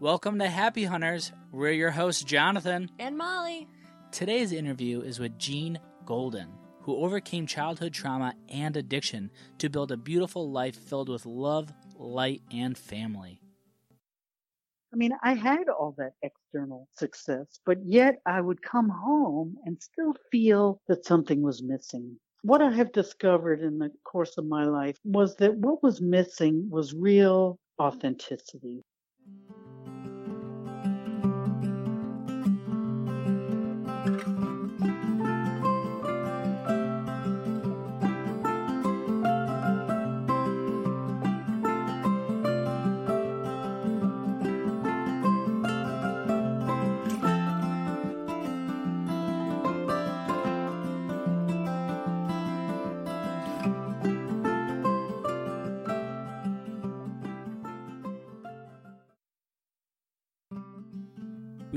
Welcome to Happy Hunters. We're your hosts, Jonathan. And Molly. Today's interview is with Jean Golden, who overcame childhood trauma and addiction to build a beautiful life filled with love, light, and family. I mean, I had all that external success, but yet I would come home and still feel that something was missing. What I have discovered in the course of my life was that what was missing was real authenticity.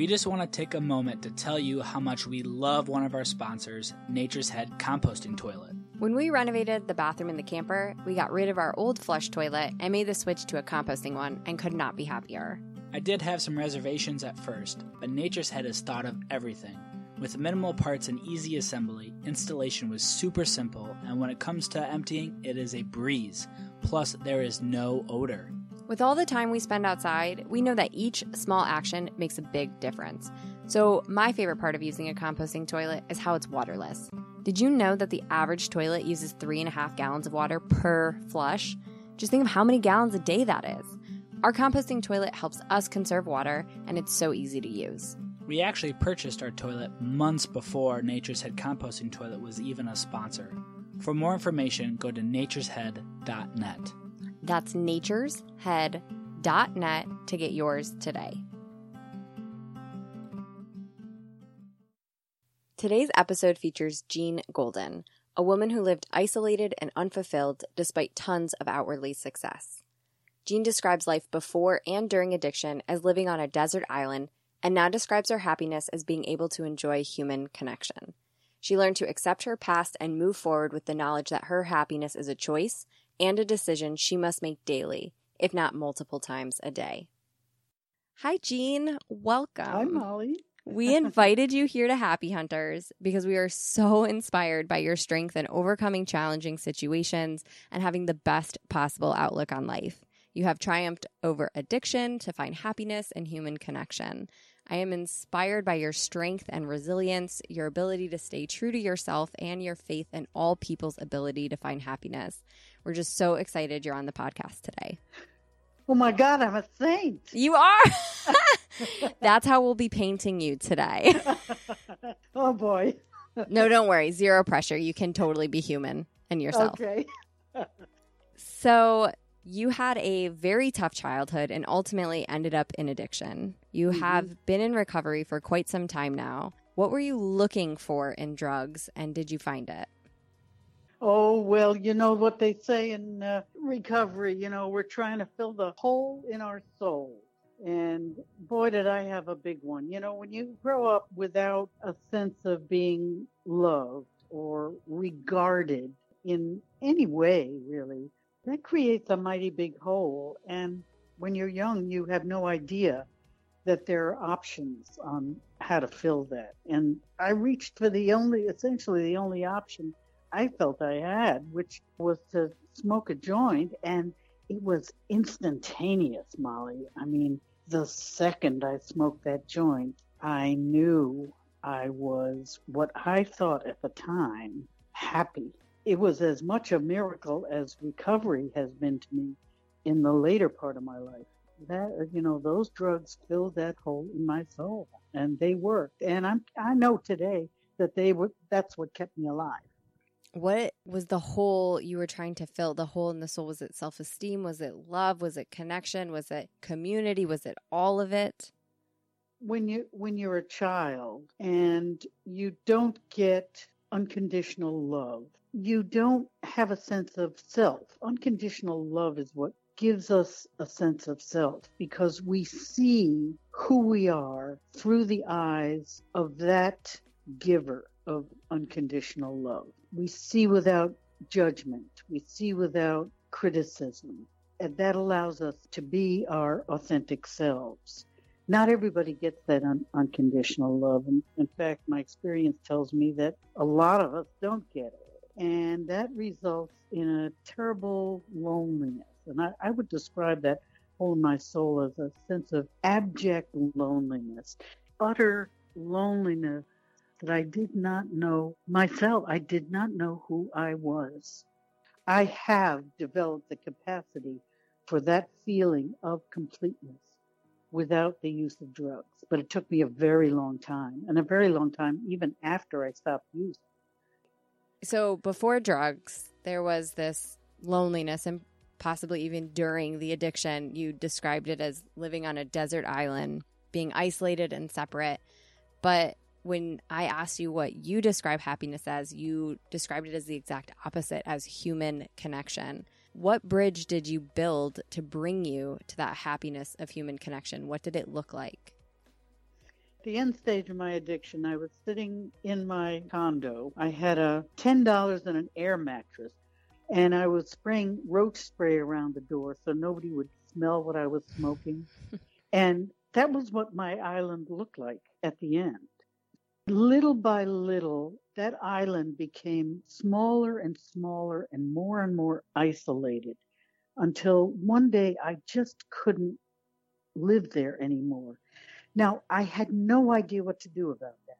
We just want to take a moment to tell you how much we love one of our sponsors, Nature's Head Composting Toilet. When we renovated the bathroom in the camper, we got rid of our old flush toilet and made the switch to a composting one and could not be happier. I did have some reservations at first, but Nature's Head has thought of everything. With minimal parts and easy assembly, installation was super simple, and when it comes to emptying, it is a breeze. Plus, there is no odor. With all the time we spend outside, we know that each small action makes a big difference. So, my favorite part of using a composting toilet is how it's waterless. Did you know that the average toilet uses three and a half gallons of water per flush? Just think of how many gallons a day that is. Our composting toilet helps us conserve water, and it's so easy to use. We actually purchased our toilet months before Nature's Head Composting Toilet was even a sponsor. For more information, go to natureshead.net. That's natureshead.net to get yours today. Today's episode features Jean Golden, a woman who lived isolated and unfulfilled despite tons of outwardly success. Jean describes life before and during addiction as living on a desert island and now describes her happiness as being able to enjoy human connection. She learned to accept her past and move forward with the knowledge that her happiness is a choice and a decision she must make daily, if not multiple times a day. Hi, Jean. Welcome. Hi, Molly. we invited you here to Happy Hunters because we are so inspired by your strength in overcoming challenging situations and having the best possible outlook on life. You have triumphed over addiction to find happiness and human connection. I am inspired by your strength and resilience, your ability to stay true to yourself, and your faith in all people's ability to find happiness. We're just so excited you're on the podcast today. Oh my God, I'm a saint. You are. That's how we'll be painting you today. oh boy. no, don't worry. Zero pressure. You can totally be human and yourself. Okay. so, you had a very tough childhood and ultimately ended up in addiction. You mm-hmm. have been in recovery for quite some time now. What were you looking for in drugs and did you find it? Oh, well, you know what they say in uh, recovery, you know, we're trying to fill the hole in our soul. And boy, did I have a big one. You know, when you grow up without a sense of being loved or regarded in any way, really, that creates a mighty big hole. And when you're young, you have no idea that there are options on how to fill that. And I reached for the only, essentially the only option I felt I had, which was to smoke a joint. And it was instantaneous, Molly. I mean, the second I smoked that joint, I knew I was what I thought at the time happy it was as much a miracle as recovery has been to me in the later part of my life. That you know, those drugs filled that hole in my soul, and they worked. And I'm I know today that they were. That's what kept me alive. What was the hole you were trying to fill? The hole in the soul was it self esteem? Was it love? Was it connection? Was it community? Was it all of it? When you when you're a child and you don't get unconditional love you don't have a sense of self. Unconditional love is what gives us a sense of self because we see who we are through the eyes of that giver of unconditional love. We see without judgment, we see without criticism, and that allows us to be our authentic selves. Not everybody gets that un- unconditional love. And in fact, my experience tells me that a lot of us don't get it. And that results in a terrible loneliness. And I, I would describe that hole in my soul as a sense of abject loneliness, utter loneliness that I did not know myself. I did not know who I was. I have developed the capacity for that feeling of completeness without the use of drugs. But it took me a very long time, and a very long time even after I stopped using. So before drugs, there was this loneliness and possibly even during the addiction. You described it as living on a desert island, being isolated and separate. But when I asked you what you describe happiness as, you described it as the exact opposite as human connection. What bridge did you build to bring you to that happiness of human connection? What did it look like? the end stage of my addiction, I was sitting in my condo. I had a $10 and an air mattress, and I was spraying roach spray around the door so nobody would smell what I was smoking. and that was what my island looked like at the end. Little by little, that island became smaller and smaller and more and more isolated until one day I just couldn't live there anymore. Now, I had no idea what to do about that.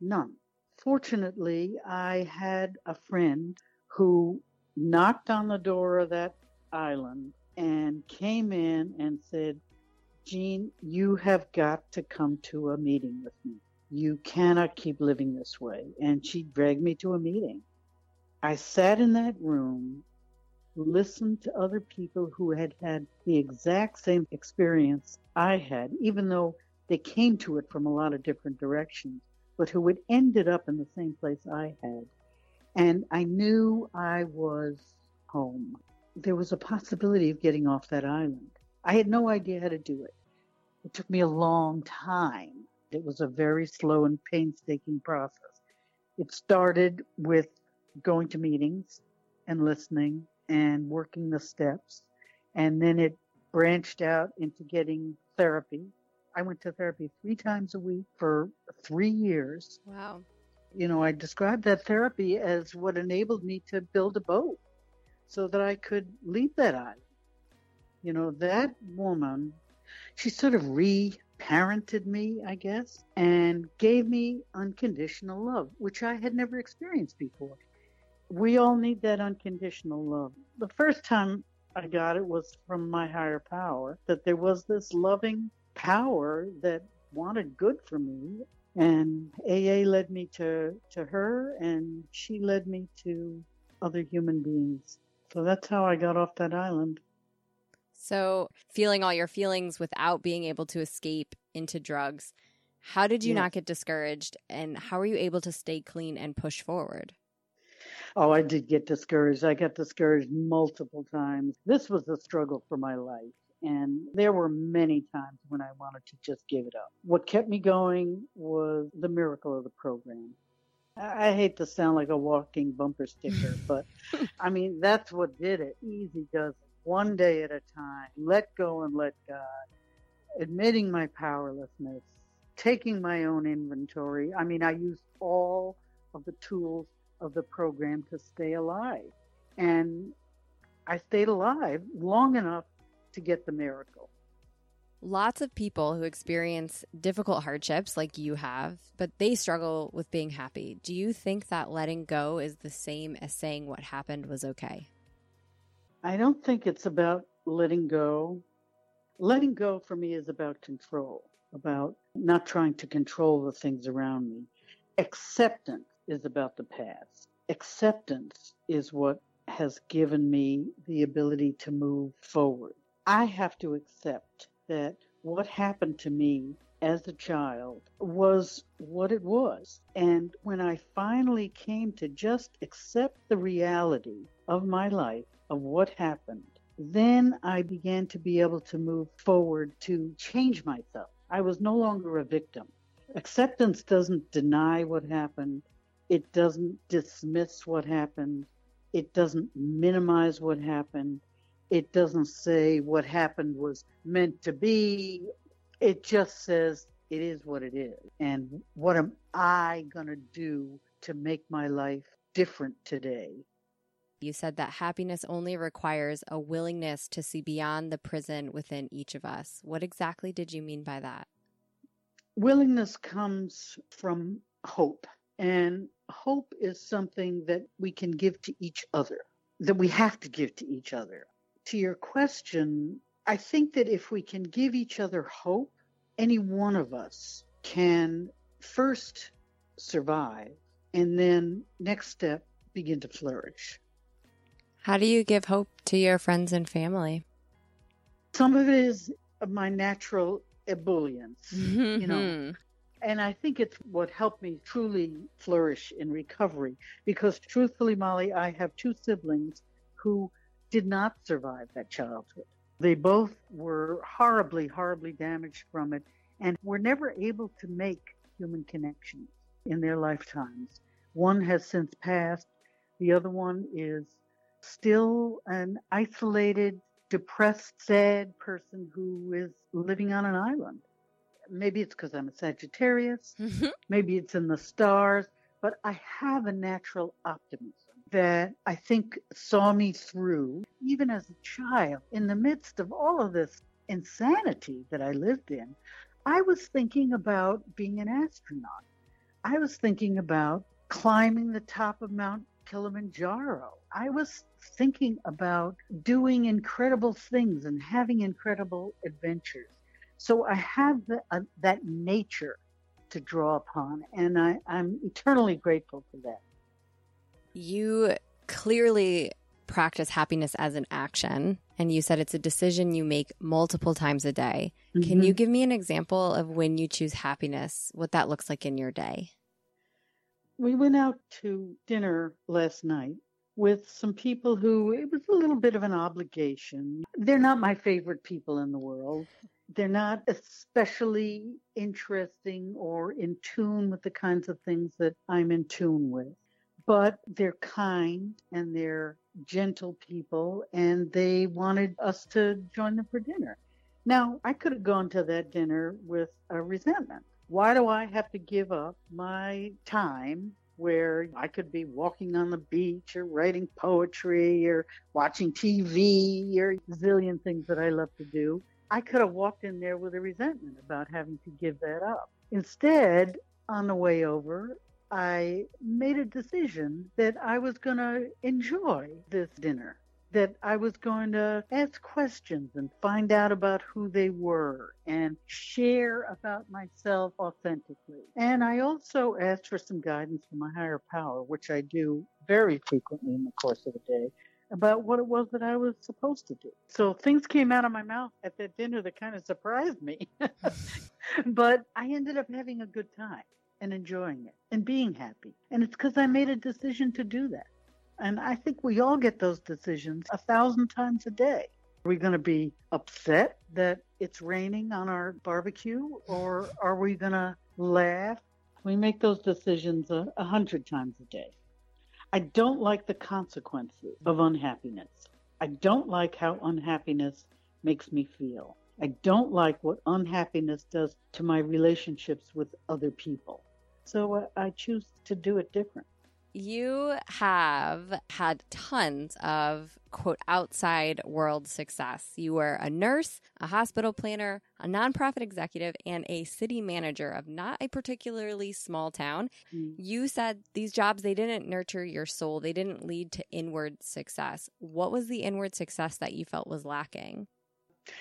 None. Fortunately, I had a friend who knocked on the door of that island and came in and said, Jean, you have got to come to a meeting with me. You cannot keep living this way. And she dragged me to a meeting. I sat in that room, listened to other people who had had the exact same experience I had, even though they came to it from a lot of different directions, but who had ended up in the same place I had. And I knew I was home. There was a possibility of getting off that island. I had no idea how to do it. It took me a long time. It was a very slow and painstaking process. It started with going to meetings and listening and working the steps. And then it branched out into getting therapy I went to therapy three times a week for three years. Wow. You know, I described that therapy as what enabled me to build a boat so that I could leave that island. You know, that woman, she sort of re parented me, I guess, and gave me unconditional love, which I had never experienced before. We all need that unconditional love. The first time I got it was from my higher power, that there was this loving power that wanted good for me. And AA led me to, to her, and she led me to other human beings. So that's how I got off that island. So, feeling all your feelings without being able to escape into drugs, how did you not get discouraged? And how were you able to stay clean and push forward? Oh, I did get discouraged. I got discouraged multiple times. This was a struggle for my life. And there were many times when I wanted to just give it up. What kept me going was the miracle of the program. I hate to sound like a walking bumper sticker, but I mean, that's what did it. Easy does it. One day at a time. Let go and let God. Admitting my powerlessness, taking my own inventory. I mean, I used all of the tools of the program to stay alive. And I stayed alive long enough to get the miracle. Lots of people who experience difficult hardships like you have, but they struggle with being happy. Do you think that letting go is the same as saying what happened was okay? I don't think it's about letting go. Letting go for me is about control, about not trying to control the things around me. Acceptance is about the past. Acceptance is what has given me the ability to move forward. I have to accept that what happened to me as a child was what it was. And when I finally came to just accept the reality of my life, of what happened, then I began to be able to move forward to change myself. I was no longer a victim. Acceptance doesn't deny what happened. It doesn't dismiss what happened. It doesn't minimize what happened it doesn't say what happened was meant to be. It just says it is what it is. And what am I going to do to make my life different today? You said that happiness only requires a willingness to see beyond the prison within each of us. What exactly did you mean by that? Willingness comes from hope. And hope is something that we can give to each other, that we have to give to each other. To your question, I think that if we can give each other hope, any one of us can first survive and then next step begin to flourish. How do you give hope to your friends and family? Some of it is my natural ebullience, you know. And I think it's what helped me truly flourish in recovery because truthfully, Molly, I have two siblings who did not survive that childhood. They both were horribly, horribly damaged from it and were never able to make human connections in their lifetimes. One has since passed, the other one is still an isolated, depressed, sad person who is living on an island. Maybe it's because I'm a Sagittarius, mm-hmm. maybe it's in the stars, but I have a natural optimism that I think saw me through, even as a child, in the midst of all of this insanity that I lived in. I was thinking about being an astronaut. I was thinking about climbing the top of Mount Kilimanjaro. I was thinking about doing incredible things and having incredible adventures. So I have the, uh, that nature to draw upon, and I, I'm eternally grateful for that. You clearly practice happiness as an action, and you said it's a decision you make multiple times a day. Mm-hmm. Can you give me an example of when you choose happiness, what that looks like in your day? We went out to dinner last night with some people who it was a little bit of an obligation. They're not my favorite people in the world. They're not especially interesting or in tune with the kinds of things that I'm in tune with. But they're kind and they're gentle people, and they wanted us to join them for dinner. Now, I could have gone to that dinner with a resentment. Why do I have to give up my time where I could be walking on the beach or writing poetry or watching TV or a zillion things that I love to do? I could have walked in there with a resentment about having to give that up. Instead, on the way over, I made a decision that I was going to enjoy this dinner, that I was going to ask questions and find out about who they were and share about myself authentically. And I also asked for some guidance from my higher power, which I do very frequently in the course of the day about what it was that I was supposed to do. So things came out of my mouth at that dinner that kind of surprised me. but I ended up having a good time and enjoying it and being happy. And it's because I made a decision to do that. And I think we all get those decisions a thousand times a day. Are we going to be upset that it's raining on our barbecue or are we going to laugh? We make those decisions a, a hundred times a day. I don't like the consequences of unhappiness. I don't like how unhappiness makes me feel. I don't like what unhappiness does to my relationships with other people. So uh, I choose to do it different. You have had tons of quote outside world success. You were a nurse, a hospital planner, a nonprofit executive, and a city manager of not a particularly small town. Mm. You said these jobs they didn't nurture your soul, they didn't lead to inward success. What was the inward success that you felt was lacking?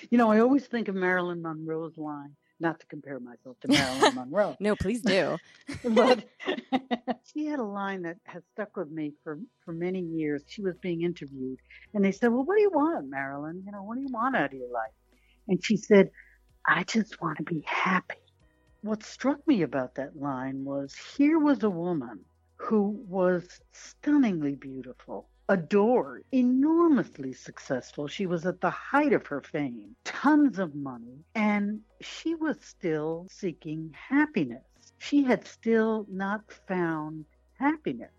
You know, I always think of Marilyn Monroe's line not to compare myself to Marilyn Monroe. no, please do. but she had a line that has stuck with me for, for many years. She was being interviewed, and they said, Well, what do you want, Marilyn? You know, what do you want out of your life? And she said, I just want to be happy. What struck me about that line was here was a woman who was stunningly beautiful, adored, enormously successful. She was at the height of her fame, tons of money, and she was still seeking happiness. She had still not found happiness.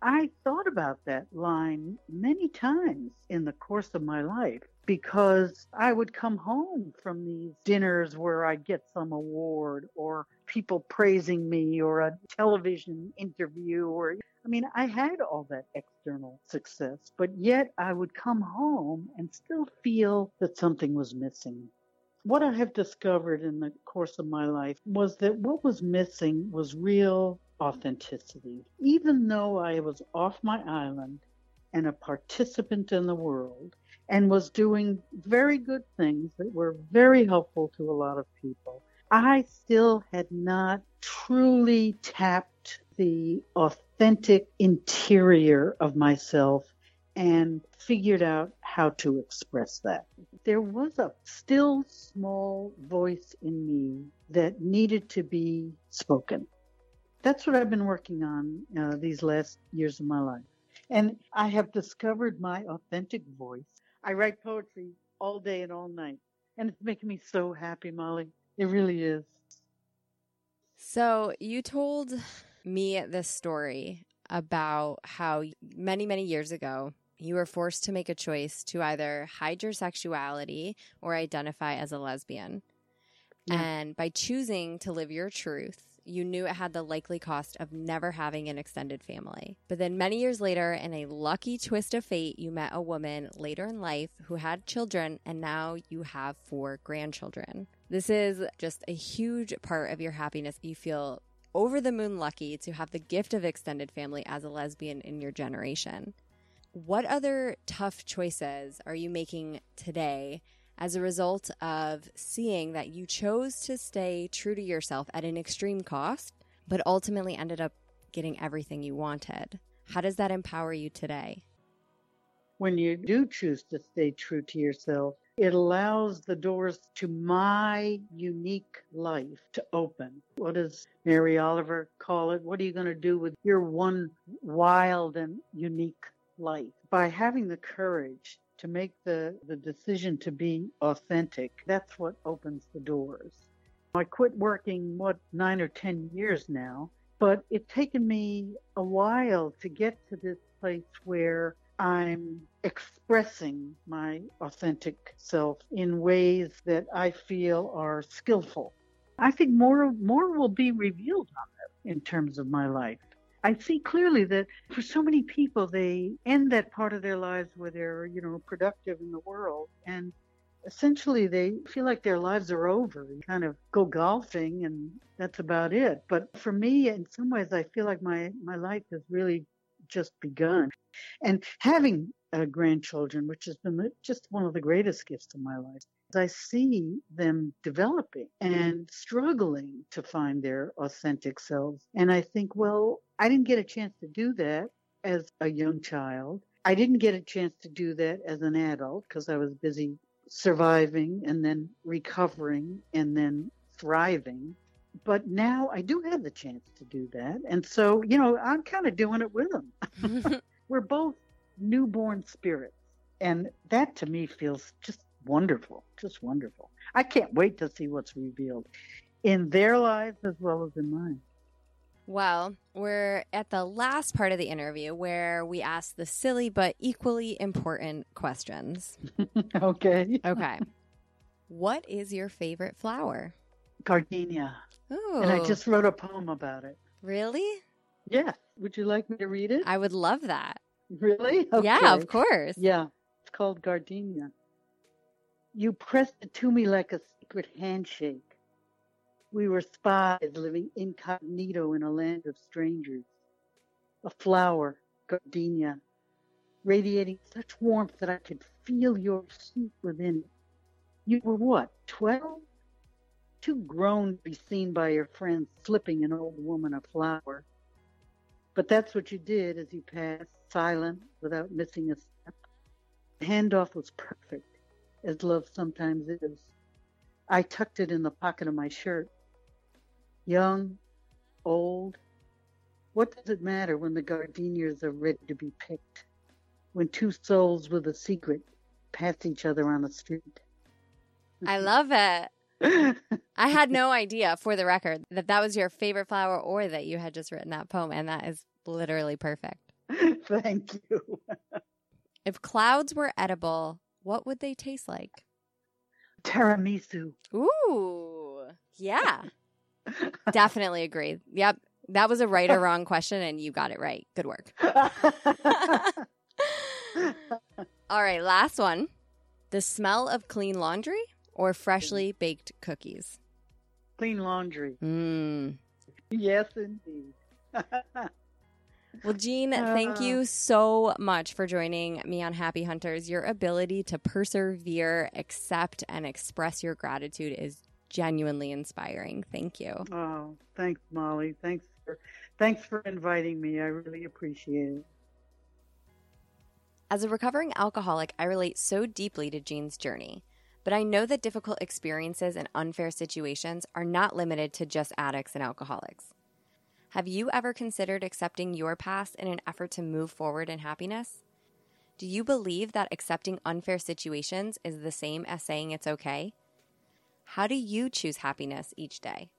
I thought about that line many times in the course of my life because I would come home from these dinners where I'd get some award or people praising me or a television interview or I mean I had all that external success but yet I would come home and still feel that something was missing what I have discovered in the course of my life was that what was missing was real authenticity. Even though I was off my island and a participant in the world and was doing very good things that were very helpful to a lot of people, I still had not truly tapped the authentic interior of myself and figured out how to express that. There was a still small voice in me that needed to be spoken. That's what I've been working on uh, these last years of my life. And I have discovered my authentic voice. I write poetry all day and all night. And it's making me so happy, Molly. It really is. So you told me this story about how many, many years ago you were forced to make a choice to either hide your sexuality or identify as a lesbian. Yeah. And by choosing to live your truth, you knew it had the likely cost of never having an extended family. But then many years later, in a lucky twist of fate, you met a woman later in life who had children, and now you have four grandchildren. This is just a huge part of your happiness. You feel over the moon lucky to have the gift of extended family as a lesbian in your generation. What other tough choices are you making today as a result of seeing that you chose to stay true to yourself at an extreme cost, but ultimately ended up getting everything you wanted? How does that empower you today? When you do choose to stay true to yourself, it allows the doors to my unique life to open. What does Mary Oliver call it? What are you going to do with your one wild and unique life. By having the courage to make the, the decision to be authentic, that's what opens the doors. I quit working, what, nine or 10 years now, but it's taken me a while to get to this place where I'm expressing my authentic self in ways that I feel are skillful. I think more more will be revealed on that in terms of my life. I see clearly that for so many people, they end that part of their lives where they're, you know, productive in the world. And essentially they feel like their lives are over and kind of go golfing and that's about it. But for me, in some ways, I feel like my, my life is really just begun. And having uh, grandchildren, which has been just one of the greatest gifts of my life, I see them developing and struggling to find their authentic selves. And I think, well, I didn't get a chance to do that as a young child. I didn't get a chance to do that as an adult because I was busy surviving and then recovering and then thriving. But now I do have the chance to do that. And so, you know, I'm kind of doing it with them. We're both newborn spirits. And that to me feels just wonderful, just wonderful. I can't wait to see what's revealed in their lives as well as in mine. Well, we're at the last part of the interview where we ask the silly but equally important questions. okay. Okay. What is your favorite flower? Gardenia. Ooh. And I just wrote a poem about it. Really? Yeah. Would you like me to read it? I would love that. Really? Okay. Yeah, of course. Yeah. It's called Gardenia. You pressed it to me like a secret handshake we were spies living incognito in a land of strangers. A flower, gardenia, radiating such warmth that I could feel your heat within it. You were what, 12? Too grown to be seen by your friends slipping an old woman a flower. But that's what you did as you passed, silent, without missing a step. The handoff was perfect, as love sometimes is. I tucked it in the pocket of my shirt young, old. What does it matter when the gardenias are ready to be picked? When two souls with a secret pass each other on the street? I love it. I had no idea, for the record, that that was your favorite flower or that you had just written that poem, and that is literally perfect. Thank you. If clouds were edible, what would they taste like? Tiramisu. Ooh, yeah. Definitely agree. Yep. That was a right or wrong question, and you got it right. Good work. All right, last one. The smell of clean laundry or freshly baked cookies? Clean laundry. Mm. Yes, indeed. Well, Jean, thank you so much for joining me on Happy Hunters. Your ability to persevere, accept, and express your gratitude is genuinely inspiring. Thank you. Oh, thanks, Molly. Thanks for thanks for inviting me. I really appreciate it. As a recovering alcoholic, I relate so deeply to Jean's journey. But I know that difficult experiences and unfair situations are not limited to just addicts and alcoholics. Have you ever considered accepting your past in an effort to move forward in happiness? Do you believe that accepting unfair situations is the same as saying it's okay? How do you choose happiness each day?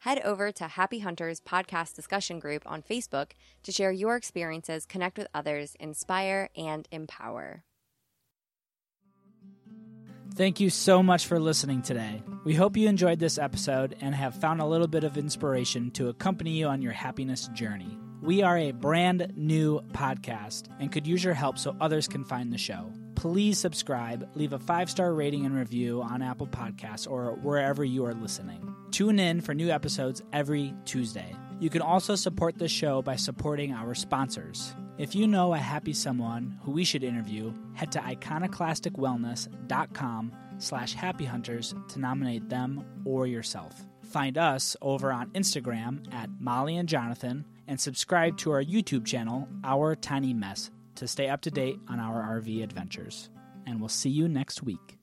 Head over to Happy Hunters podcast discussion group on Facebook to share your experiences, connect with others, inspire, and empower. Thank you so much for listening today. We hope you enjoyed this episode and have found a little bit of inspiration to accompany you on your happiness journey. We are a brand new podcast and could use your help so others can find the show. Please subscribe, leave a five star rating and review on Apple Podcasts or wherever you are listening. Tune in for new episodes every Tuesday. You can also support the show by supporting our sponsors. If you know a happy someone who we should interview, head to iconiclasticwellness.com slash happyhunters to nominate them or yourself. Find us over on Instagram at Molly and Jonathan and subscribe to our YouTube channel, Our Tiny Mess, to stay up to date on our RV adventures. And we'll see you next week.